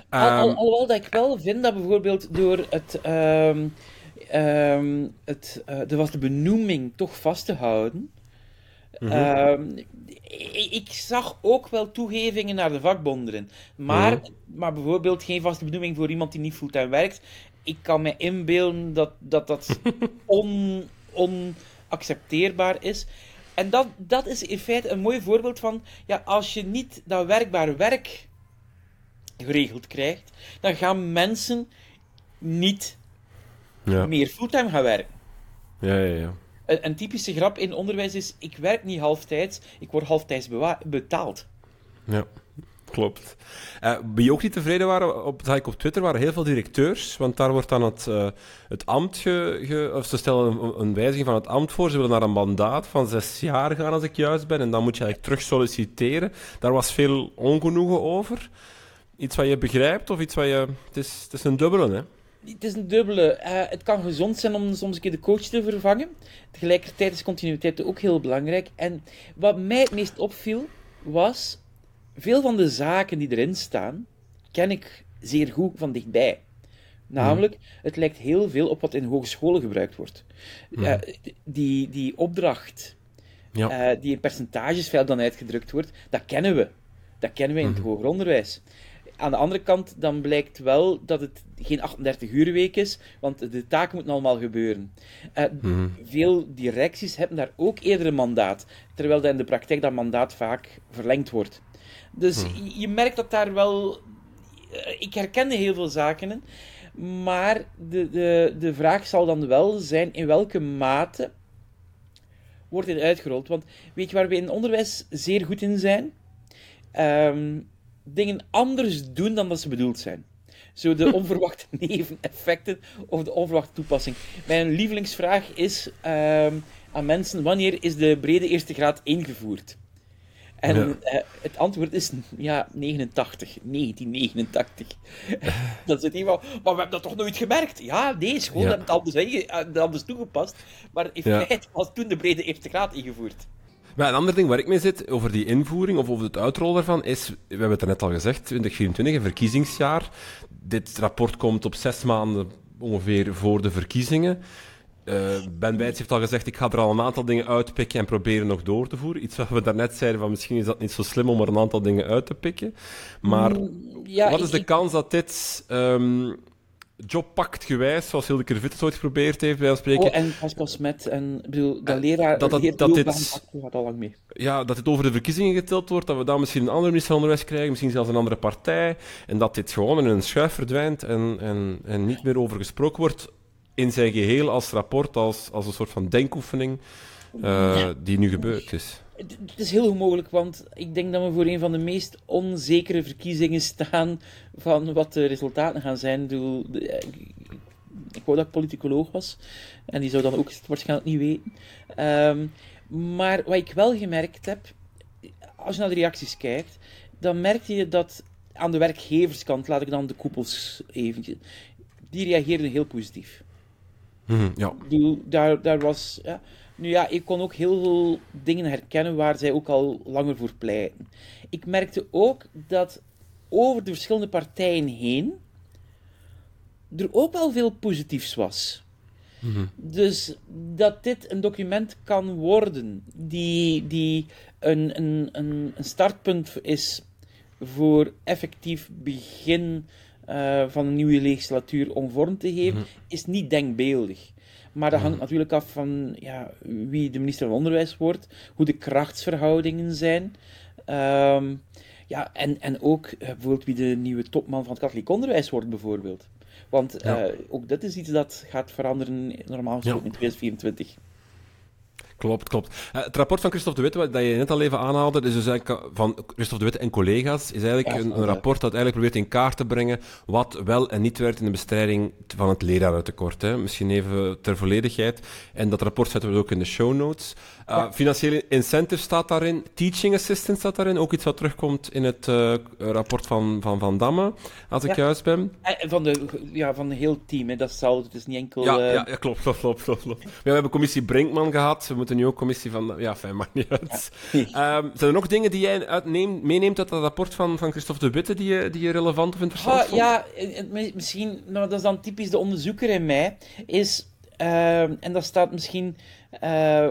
Um... alhoewel dat ik wel vind dat bijvoorbeeld door het... Um, um, het uh, er was de benoeming toch vast te houden. Mm ik, zag ook wel toegevingen naar de vakbonden. Maar, mhm. maar bijvoorbeeld geen vaste benoeming voor iemand die niet fulltime werkt. Ik kan me inbeelden dat dat, dat on, on accepteerbaar is. En dat, dat is in feite een mooi voorbeeld van, ja, als je niet dat werkbaar werk geregeld krijgt, dan gaan mensen niet ja. meer fulltime gaan werken. Ja, ja, ja. Een, een, typische grap in onderwijs is, ik werk niet halftijds, ik word halftijds betaald. Ja klopt. Uh, wie ook niet tevreden waren, op, zag ik op Twitter, waren heel veel directeurs. Want daar wordt dan het, uh, het ambt, ge, of ze stellen een, een, wijziging van het ambt voor. Ze willen naar een mandaat van zes jaar gaan, als ik juist ben. En dan moet je eigenlijk terug solliciteren. Daar was veel ongenoegen over. Iets wat je begrijpt, of iets wat je... Het is, het is een dubbele, hè? Het is een dubbele. Uh, het kan gezond zijn om soms een keer de coach te vervangen. Tegelijkertijd is continuïteit ook heel belangrijk. En wat mij het meest opviel, was veel van de zaken die erin staan, ken ik zeer goed van dichtbij. Namelijk, het lijkt heel veel op wat in hogescholen gebruikt wordt. Uh, die, die opdracht, ja. uh, die in percentages veel dan uitgedrukt wordt, dat kennen we. Dat kennen we in het mhm. hoger onderwijs. Aan de andere kant, dan blijkt wel dat het geen 38 uur week is, want de taken moeten allemaal gebeuren. Uh, Veel directies hebben daar ook eerder een mandaat, terwijl dat in de praktijk dat mandaat vaak verlengd wordt. Dus hm. je merkt dat daar wel. Eh, ik herkende heel veel zaken in. Maar de, de, de vraag zal dan wel zijn: in welke mate wordt dit uitgerold? Want weet je waar we in onderwijs zeer goed in zijn? Ehm, dingen anders doen dan dat ze bedoeld zijn. Zo de onverwachte neveneffecten of de onverwachte toepassing. Mijn lievelingsvraag is um, aan mensen: wanneer is de brede eerste graad ingevoerd? En eh, het antwoord is ja, 89, 1989. dat zit hier wel, maar we hebben dat toch nooit gemerkt? Ja, nee, school ja. hebben het anders, eh, anders toegepast. Maar in feite was toen de brede eerste graad ingevoerd. Maar een ander ding waar ik mee zit, over die invoering of over het uitrollen daarvan, is, we hebben het er net al gezegd, 2024, een verkiezingsjaar. Dit rapport komt op zes maanden ongeveer voor de verkiezingen. Uh, ben Bijts heeft al gezegd, ik ga er al een aantal dingen uitpikken en proberen nog door te voeren. Iets wat we daarnet zeiden, van misschien is dat niet zo slim om er een aantal dingen uit te pikken. Maar mm, ja, wat is de kans dat dit um, jobpact gewijs, zoals Hilde Kervit ooit geprobeerd heeft, bij ons spreken... Oh, en Pascal Smet, en bedoel, dat leraar... Dat, dat, dat, dit, gaat al lang mee. Ja, dat dit over de verkiezingen getild wordt, dat we dan misschien een andere minister van Onderwijs krijgen, misschien zelfs een andere partij, en dat dit gewoon in een schuif verdwijnt en, en, en niet meer over gesproken wordt in zijn geheel als rapport, als, als een soort van denkoefening uh, die nu gebeurd is. Het is heel mogelijk, want ik denk dat we voor een van de meest onzekere verkiezingen staan van wat de resultaten gaan zijn. Ik, ik wou dat ik politicoloog was, en die zou dan ook waarschijnlijk niet weten. Um, maar wat ik wel gemerkt heb, als je naar de reacties kijkt, dan merk je dat aan de werkgeverskant, laat ik dan de koepels eventjes, die reageerden heel positief. Mm ja. daar, daar was, ja, Nu ja, ik kon ook heel veel dingen herkennen waar zij ook al langer voor pleiten. Ik merkte ook dat over de verschillende partijen heen er ook wel veel positiefs was. Dus dat dit een document kan worden die, die een, een, een, een startpunt is voor effectief begin uh, van een nieuwe legislatuur om vorm te geven, mm -hmm. is niet denkbeeldig. Maar dat hangt natuurlijk af van ja, wie de minister van Onderwijs wordt, hoe de krachtsverhoudingen zijn. Um, ja, en, en ook uh, bijvoorbeeld wie de nieuwe topman van het katholiek onderwijs wordt, bijvoorbeeld. Want ja. uh, ook dit is iets dat gaat veranderen normaal gesproken ja. in 2024. Klopt, klopt. Uh, het rapport van Christophe de Witte, dat je net al even aanhaalde, is dus eigenlijk van Christophe de Witte en collega's, is eigenlijk ja, een, een, rapport dat eigenlijk probeert in kaart te brengen wat wel en niet werkt in de bestrijding van het lerarentekort. Hè. Misschien even ter volledigheid. En dat rapport zetten we ook in de show notes. Uh, ja. Financiële incentive staat daarin, teaching assistant staat daarin, ook iets wat terugkomt in het uh, rapport van Van, van Damme, als ik juist ben. Van, de, ja, van heel team, hè. dat hetzelfde, het is niet enkel... Ja, ja, klopt, klopt, klopt, klopt. we hebben commissie Brinkman gehad, moeten nu ook commissie van... Ja, fijn, maakt niet uit. Ja. Um, zijn er nog dingen die jij uitneemt, meeneemt uit dat rapport van, van Christophe de Witte die je, die je relevant of interessant ah, Ja, misschien, nou, dat is dan typisch de onderzoeker in mij, is... Uh, en dat staat misschien uh,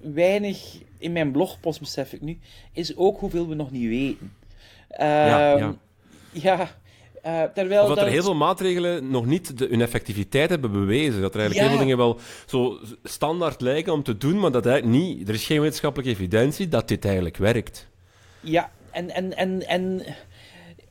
weinig in mijn blogpost, besef ik nu, is ook hoeveel we nog niet weten. Uh, ja, ja. ja uh, terwijl of dat, dat er heel veel maatregelen nog niet de, hun effectiviteit hebben bewezen. Dat er eigenlijk ja. heel veel dingen wel zo standaard lijken om te doen, maar dat eigenlijk niet... Er is geen wetenschappelijke evidentie dat dit eigenlijk werkt. Ja, en... en, en, en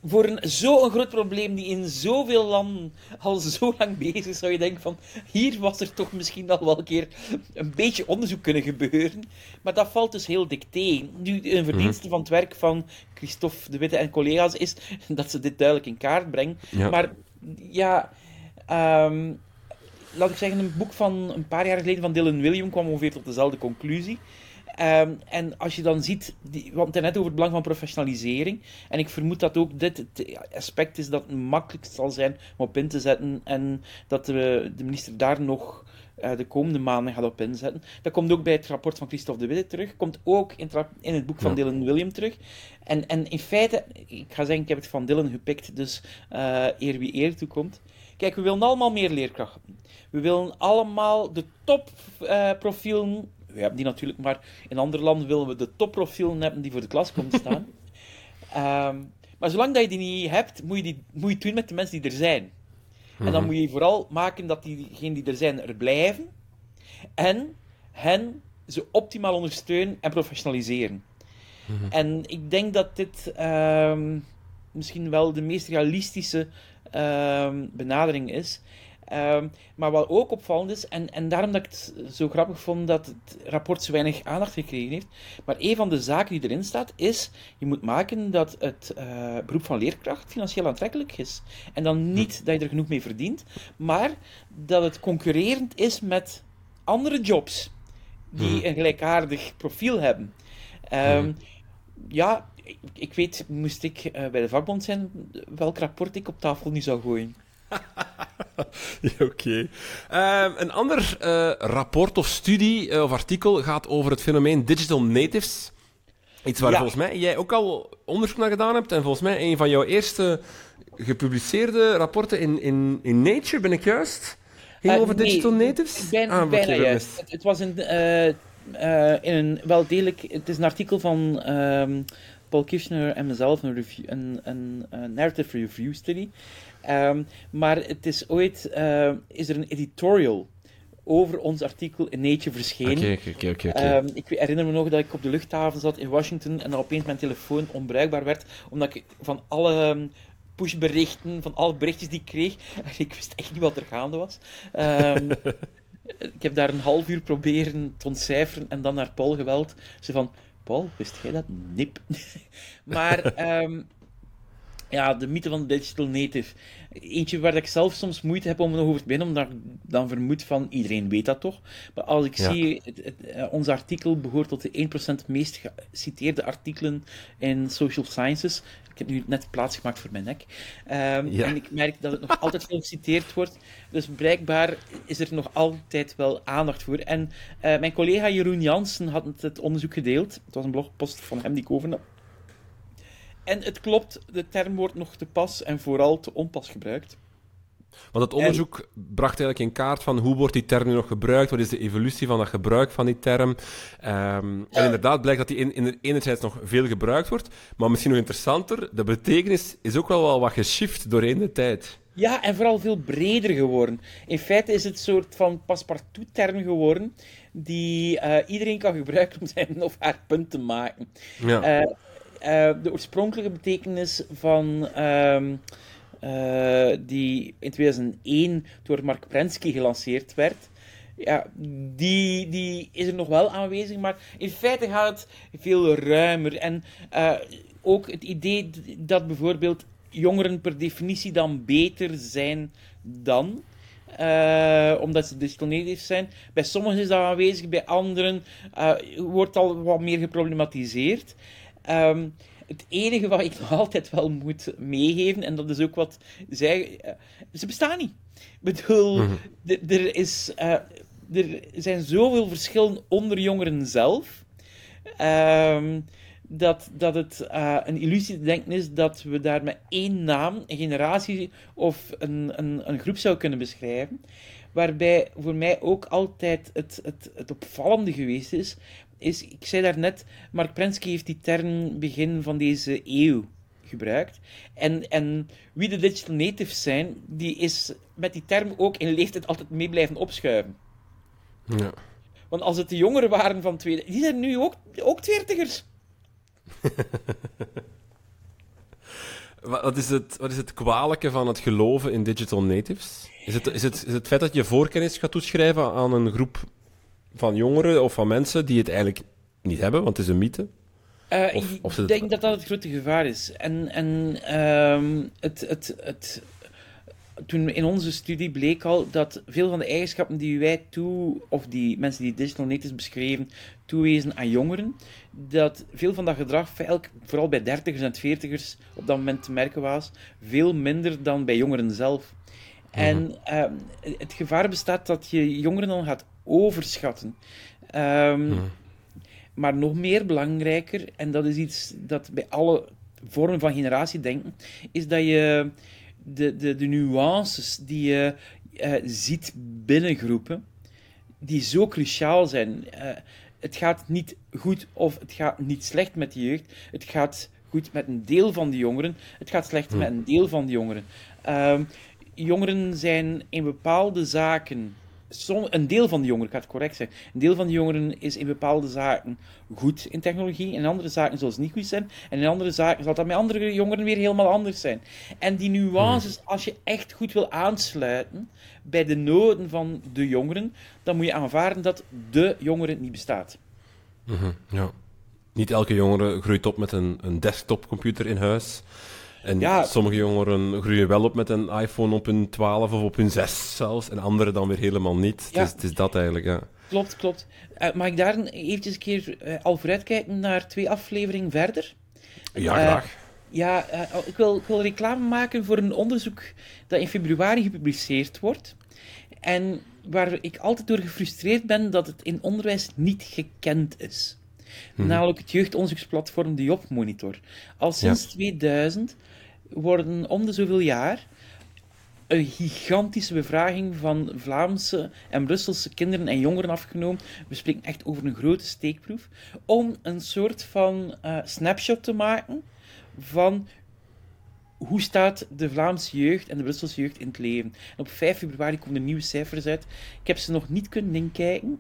voor een, zo'n groot probleem die in zoveel landen al zo lang bezig is, zou je denken van hier was er toch misschien al wel een keer een beetje onderzoek kunnen gebeuren. Maar dat valt dus heel dik tegen. Nu, een verdienste mm. van het werk van Christophe de Witte en collega's is dat ze dit duidelijk in kaart brengen. Ja. Maar ja, um, laat ik zeggen, een boek van een paar jaar geleden van Dylan William kwam ongeveer tot dezelfde conclusie. Um, en als je dan ziet, die, want het net over het belang van professionalisering. En ik vermoed dat ook dit het aspect is dat het makkelijkst zal zijn om op in te zetten. En dat de, de minister daar nog uh, de komende maanden gaat op inzetten. Dat komt ook bij het rapport van Christophe de Witte terug. Komt ook in, in het boek van ja. Dylan William terug. En, en in feite, ik ga zeggen, ik heb het van Dylan gepikt, dus uh, eer wie eer toekomt. Kijk, we willen allemaal meer leerkrachten. We willen allemaal de topprofielen we hebben die natuurlijk, maar in andere landen willen we de topprofielen hebben die voor de klas komen staan. um, maar zolang dat je die niet hebt, moet je, die, moet je het doen met de mensen die er zijn. Mm -hmm. En dan moet je vooral maken dat diegenen die er zijn er blijven. En hen ze optimaal ondersteunen en professionaliseren. Mm -hmm. En ik denk dat dit um, misschien wel de meest realistische um, benadering is. Um, maar wat ook opvallend is, en, en daarom dat ik het zo grappig vond dat het rapport zo weinig aandacht gekregen heeft, maar een van de zaken die erin staat is, je moet maken dat het uh, beroep van leerkracht financieel aantrekkelijk is. En dan niet dat je er genoeg mee verdient, maar dat het concurrerend is met andere jobs die een gelijkaardig profiel hebben. Um, ja, ik, ik, weet, moest ik uh, bij de vakbond zijn, welk rapport ik op tafel nu zou gooien. Oké. Okay. Uh, een ander uh, rapport of studie uh, of artikel gaat over het fenomeen digital natives. Iets waar ja. volgens mij jij ook al onderzoek naar gedaan hebt. En volgens mij een van jouw eerste gepubliceerde rapporten in, in, in Nature, ben ik juist? Ging Uh, over nee, digital natives? Ik ben Ah, bijna juist. Het, het was een, eh, eh, in een wel degelijk... Het is een artikel van ehm, Paul Kirchner en mezelf, een, review, een, een, een narrative review study. Ehm, maar het is ooit... eh, is er een editorial over ons artikel in Nature verschenen. Oké, oké, oké, oké. Ehm, ik herinner me nog dat ik op de luchthaven zat in Washington en dan opeens mijn telefoon onbruikbaar werd, omdat ik van alle um, pushberichten, van alle berichtjes die ik kreeg, ik wist echt niet wat er gaande was. Ehm, ik heb daar een half uur proberen te ontcijferen en dan naar Paul geweld. Ze van, Paul, wist jij dat? Nip. maar ehm, ja, de mythe van de digital native. Eentje waar ik zelf soms moeite heb om er nog over te beginnen, omdat ik dan vermoed van iedereen weet dat toch. Maar als ik Ja. zie, het, het, eh, ons artikel behoort tot de 1% meest geciteerde artikelen in social sciences. Ik heb nu net plaats gemaakt voor mijn nek. Ehm, en ik merk dat het nog altijd veel geciteerd wordt. Dus blijkbaar is er nog altijd wel aandacht voor. En eh, mijn collega Jeroen Jansen had het onderzoek gedeeld. Het was een blogpost van hem die ik overnam. En het klopt, de term wordt nog te pas en vooral te onpas gebruikt. Want het onderzoek bracht eigenlijk in kaart van hoe wordt die term nu nog gebruikt, wat is de evolutie van dat gebruik van die term. Um, En inderdaad blijkt dat die in, in enerzijds nog veel gebruikt wordt, maar misschien nog interessanter, de betekenis is ook wel, wel wat geshift doorheen de tijd. Ja, en vooral veel breder geworden. In feite is het een soort van paspartout-term geworden die uh, iedereen kan gebruiken om zijn of haar punt te maken. Ja. Uh, de oorspronkelijke betekenis van... Um, uh, die in 2001 door Mark Prensky gelanceerd werd. Ja, die, die is er nog wel aanwezig, maar in feite gaat het veel ruimer. En uh, ook het idee dat bijvoorbeeld jongeren per definitie dan beter zijn dan. Omdat ze digital zijn. Bij sommigen is dat aanwezig, bij anderen wordt al wat meer geproblematiseerd. Um, het enige wat ik nog altijd wel moet meegeven, en dat is ook wat zij. Uh, ze bestaan niet. Ik bedoel, mm er, is, uh, er zijn zoveel verschillen onder jongeren zelf. Uh, dat, dat het uh, een illusie te denken is dat we daar met één naam een generatie of een, een, een groep zou kunnen beschrijven. Waarbij voor mij ook altijd het, het, het opvallende geweest is is, ik zei daarnet, Mark Prensky heeft die term begin van deze eeuw gebruikt. En, en wie de digital natives zijn, die is met die term ook in leeftijd altijd mee blijven opschuiven. Ja. Want als het de jongeren waren van twee... Die zijn nu ook, ook twintigers. wat, is het, wat is het kwalijke van het geloven in digital natives? Is het, is, het, is het feit dat je voorkennis gaat toeschrijven aan een groep van jongeren of van mensen die het eigenlijk niet hebben, want het is een mythe? Uh, ik denk dat dat het grote gevaar is. En, en uh, het, het, het, toen in onze studie bleek al dat veel van de eigenschappen die wij toe, of die mensen die digital natives beschreven, toewezen aan jongeren, dat veel van dat gedrag, vooral bij dertigers en veertigers, op dat moment te merken was, veel minder dan bij jongeren zelf. En uh, het gevaar bestaat dat je jongeren dan gaat overschatten. Um, Maar nog meer belangrijker, en dat is iets dat bij alle vormen van generatiedenken, is dat je de, de, de nuances die je uh, ziet binnen groepen, die zo cruciaal zijn. Uh, het gaat niet goed of het gaat niet slecht met de jeugd. Het gaat goed met een deel van de jongeren. Het gaat slecht met een deel van de jongeren. Uh, jongeren zijn in bepaalde zaken een deel van de jongeren, gaat correct zijn, een deel van de jongeren is in bepaalde zaken goed in technologie, en in andere zaken zal het niet goed zijn, en in andere zaken zal dat met andere jongeren weer helemaal anders zijn. En die nuances, als je echt goed wil aansluiten bij de noden van de jongeren, dan moet je aanvaarden dat de jongeren niet bestaat. Mhm, ja. Niet elke jongere groeit op met een, een desktopcomputer in huis. En ja. sommige jongeren groeien wel op met een iPhone op hun 12 of op hun 6 zelfs, en anderen dan weer helemaal niet. Ja. het is dat eigenlijk, ja. Klopt, klopt. Uh, mag ik daar eventjes een keer uh, al vooruitkijken naar twee afleveringen verder? Ja, graag. Uh, ja, ik wil, ik, wil, reclame maken voor een onderzoek dat in februari gepubliceerd wordt. En waar ik altijd door gefrustreerd ben dat het in onderwijs niet gekend is. Hmm. Namelijk het jeugdonderzoeksplatform de Job Monitor. Al sinds ja. 2000 worden om de zoveel jaar een gigantische bevraging van Vlaamse en Brusselse kinderen en jongeren afgenomen. We spreken echt over een grote steekproef. Om een soort van uh, snapshot te maken van hoe staat de Vlaamse jeugd en de Brusselse jeugd in het leven. En op 5 februari komen er nieuwe cijfers uit. Ik heb ze nog niet kunnen inkijken,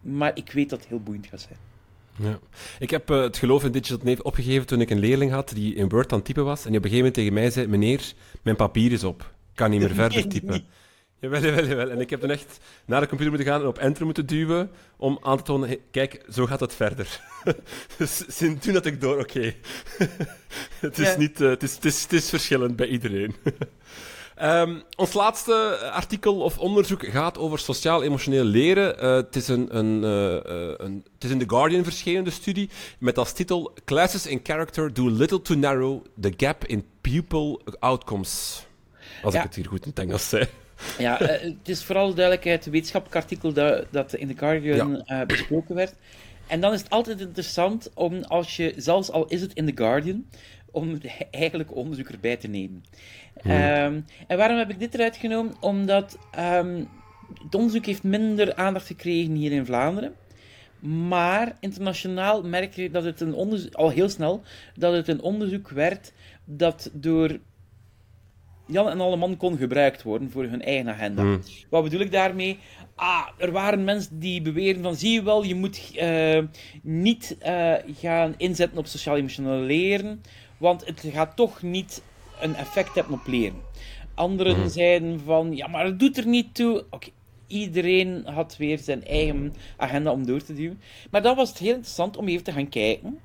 maar ik weet dat het heel boeiend gaat zijn. Ja. Ik heb uh, het geloof in Digital Native opgegeven toen ik een leerling had die in Word aan het typen was. En die op een gegeven moment tegen mij zei: Meneer, mijn papier is op. Ik kan niet meer verder typen. Jawel, jawel, jawel. En ik heb dan echt naar de computer moeten gaan en op enter moeten duwen om aan te tonen: kijk, zo gaat het verder. dus sinds toen had ik door: oké, okay. het, is niet, uh, het, is, het, is, het is verschillend bij iedereen. Ehm, ons laatste artikel of onderzoek gaat over sociaal-emotioneel leren. Uh, het, is een, een, uh, een, het is in The Guardian verschenen, de studie, met als titel Classes in Character do little to narrow the gap in pupil outcomes. Als ik het hier goed in het Engels zei. Ja, uh, het is vooral duidelijkheid een wetenschappelijk artikel dat, dat in The Guardian ja. besproken werd. En dan is het altijd interessant om, als je, zelfs al is het in The Guardian, om eigenlijk onderzoek erbij te nemen. Hmm. Um, en waarom heb ik dit eruit genomen? Omdat um, het onderzoek heeft minder aandacht gekregen hier in Vlaanderen. Maar internationaal merk je dat het een onderzoek, al heel snel, dat het een onderzoek werd dat door Jan en alle man kon gebruikt worden voor hun eigen agenda. Hmm. Wat bedoel ik daarmee? Ah, er waren mensen die beweren van, zie je wel, je moet uh, niet uh, gaan inzetten op sociaal-emotioneel leren, want het gaat toch niet een effect hebben op leren. Anderen hmm. zeiden van, ja, maar het doet er niet toe. Oké, iedereen had weer zijn eigen agenda om door te duwen. Maar dan was het heel interessant om even te gaan kijken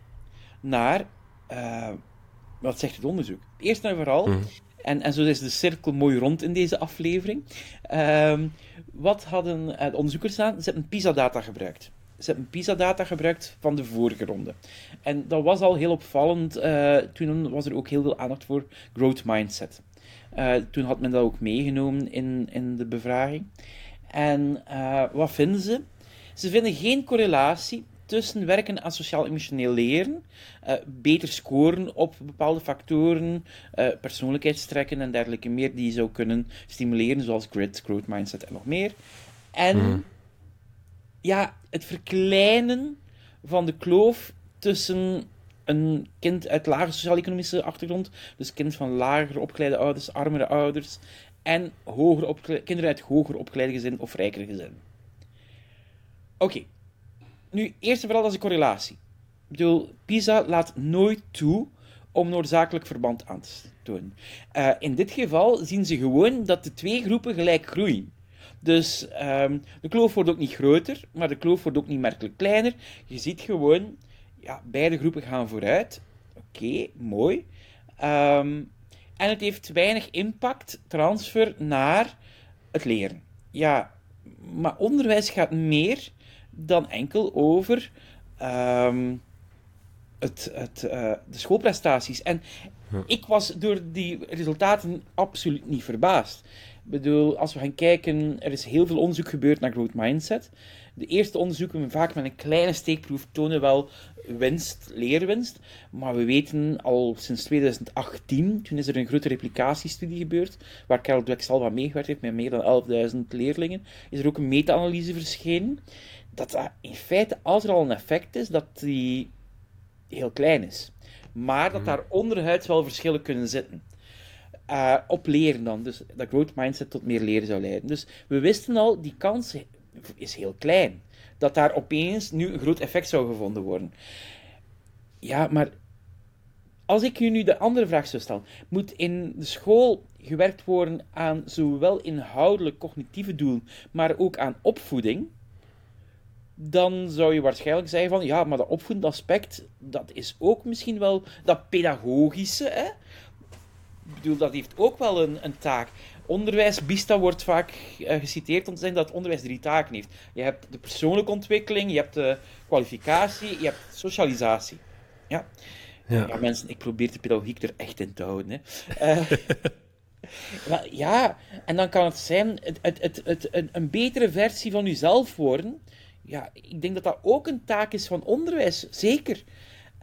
naar, uh, wat zegt het onderzoek? Eerst en vooral, hmm. En, en zo is de cirkel mooi rond in deze aflevering. Uh, wat hadden de onderzoekers aan? Ze hebben PISA-data gebruikt ze hebben PISA-data gebruikt van de vorige ronde. En dat was al heel opvallend. Uh, toen was er ook heel veel aandacht voor growth mindset. Uh, toen had men dat ook meegenomen in, in de bevraging. En wat vinden ze? Ze vinden geen correlatie tussen werken aan sociaal-emotioneel leren, beter scoren op bepaalde factoren, persoonlijkheidstrekken en dergelijke meer die je zou kunnen stimuleren, zoals grit, growth mindset en nog meer. En hmm ja, het verkleinen van de kloof tussen een kind uit lage sociaal-economische achtergrond, dus kind van lager opgeleide ouders, armere ouders, en hoger kinderen uit hoger opgeleide gezin of rijkere gezin. Oké, nu eerst en vooral als een correlatie. Ik bedoel, PISA laat nooit toe om noodzakelijk verband aan te tonen. Uh, in dit geval zien ze gewoon dat de twee groepen gelijk groeien. Dus um, de kloof wordt ook niet groter, maar de kloof wordt ook niet merkelijk kleiner. Je ziet gewoon, ja, beide groepen gaan vooruit. Oké, mooi. Um, en het heeft weinig impact, transfer naar het leren. Ja, maar onderwijs gaat meer dan enkel over um, het, het, uh, de schoolprestaties. En ik was door die resultaten absoluut niet verbaasd. Ik bedoel, als we gaan kijken, er is heel veel onderzoek gebeurd naar growth mindset. De eerste onderzoeken, vaak met een kleine steekproef, tonen wel winst, leerwinst. Maar we weten al sinds 2018, toen is er een grote replicatiestudie gebeurd, waar Carol Dweck al wat meegewerkt heeft met meer dan 11.000 leerlingen, is er ook een meta-analyse verschenen, dat dat in feite, als er al een effect is, dat die heel klein is. Maar dat mhm. daar onderhuids wel verschillen kunnen zitten. Uh, op leren dan. Dus dat growth mindset tot meer leren zou leiden. Dus we wisten al, die kans is heel klein. Dat daar opeens nu een groot effect zou gevonden worden. Ja, maar als ik u nu de andere vraag zou stellen, moet in de school gewerkt worden aan zowel inhoudelijk cognitieve doelen, maar ook aan opvoeding? Dan zou je waarschijnlijk zeggen van, ja, maar dat opvoedend aspect, dat is ook misschien wel dat pedagogische, hè? Ik bedoel, dat heeft ook wel een, een taak. Onderwijs, BISTA wordt vaak uh, geciteerd om te zeggen dat onderwijs drie taken heeft. Je hebt de persoonlijke ontwikkeling, je hebt de kwalificatie, je hebt socialisatie. Ja. Ja. ja mensen, ik probeer de pedagogiek er echt in te houden. Hè. Uh, maar ja, en dan kan het zijn het, het, het, een betere versie van jezelf worden. Ja, ik denk dat dat ook een taak is van onderwijs, zeker.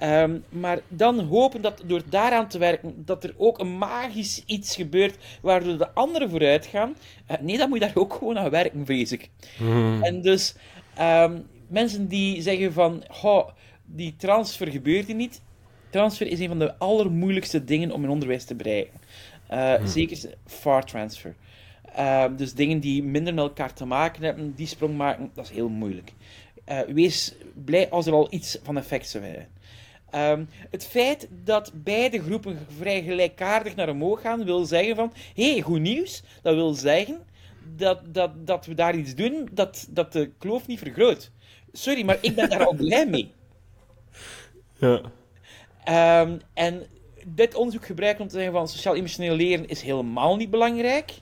Um, maar dan hopen dat door daaraan te werken, dat er ook een magisch iets gebeurt waardoor de anderen vooruit gaan. Uh, nee, dan moet je daar ook gewoon aan werken, vrees ik. Hmm. En dus um, mensen die zeggen van, oh, die transfer gebeurt hier niet. Transfer is een van de allermoeilijkste dingen om in onderwijs te bereiken. Uh. Zeker far transfer. Uh, dus dingen die minder met elkaar te maken hebben, die sprong maken, dat is heel moeilijk. Uh, wees blij als er al iets van effect zou zijn. Um, het feit dat beide groepen vrij gelijkaardig naar omhoog gaan, wil zeggen van, hé, hey, goed nieuws. Dat wil zeggen dat, dat, dat we daar iets doen dat, dat de kloof niet vergroot. Sorry, maar ik ben daar al blij mee. Ja. Um, en dit onderzoek gebruiken om te zeggen van sociaal-emotioneel leren is helemaal niet belangrijk.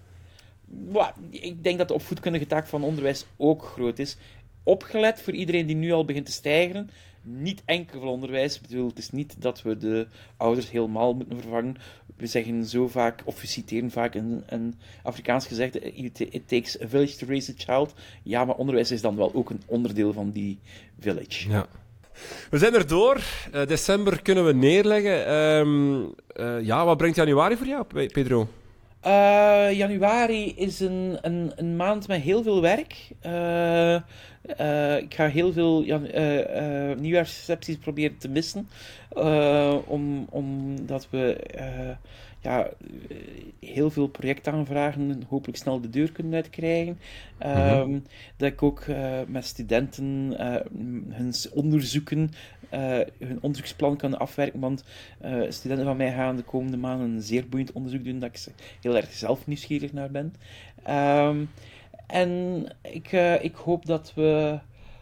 Ik denk dat de opvoedkundige taak van onderwijs ook groot is. Opgelet voor iedereen die nu al begint te stijgen. Niet enkel voor onderwijs. Ik bedoel, het is niet dat we de ouders helemaal moeten vervangen. We zeggen zo vaak, of we citeren vaak een, een Afrikaans gezegde: It takes a village to raise a child. Ja, maar onderwijs is dan wel ook een onderdeel van die village. Ja. We zijn er door. Uh, december kunnen we neerleggen. Um, uh, ja, wat brengt januari voor jou, Pedro? Uh, januari is een, een, een, maand met heel veel werk. Uh, uh, ik ga heel veel nieuwjaarsrecepties proberen te missen. om, omdat we ja, heel veel projectaanvragen hopelijk snel de deur kunnen uitkrijgen. Mm Dat ik ook met studenten hun onderzoeken hun onderzoeksplan kunnen afwerken. Want studenten van mij gaan de komende maanden een zeer boeiend onderzoek doen dat ik heel erg zelf nieuwsgierig naar ben. Um, en ik, ik hoop dat we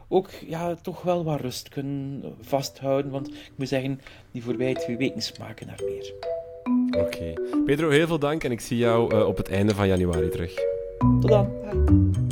ook ja, toch wel wat rust kunnen vasthouden. Want ik moet zeggen, die voorbije twee weken smaken naar meer. Oké. Okay. Pedro, heel veel dank en ik zie jou op het einde van januari terug. Tot dan.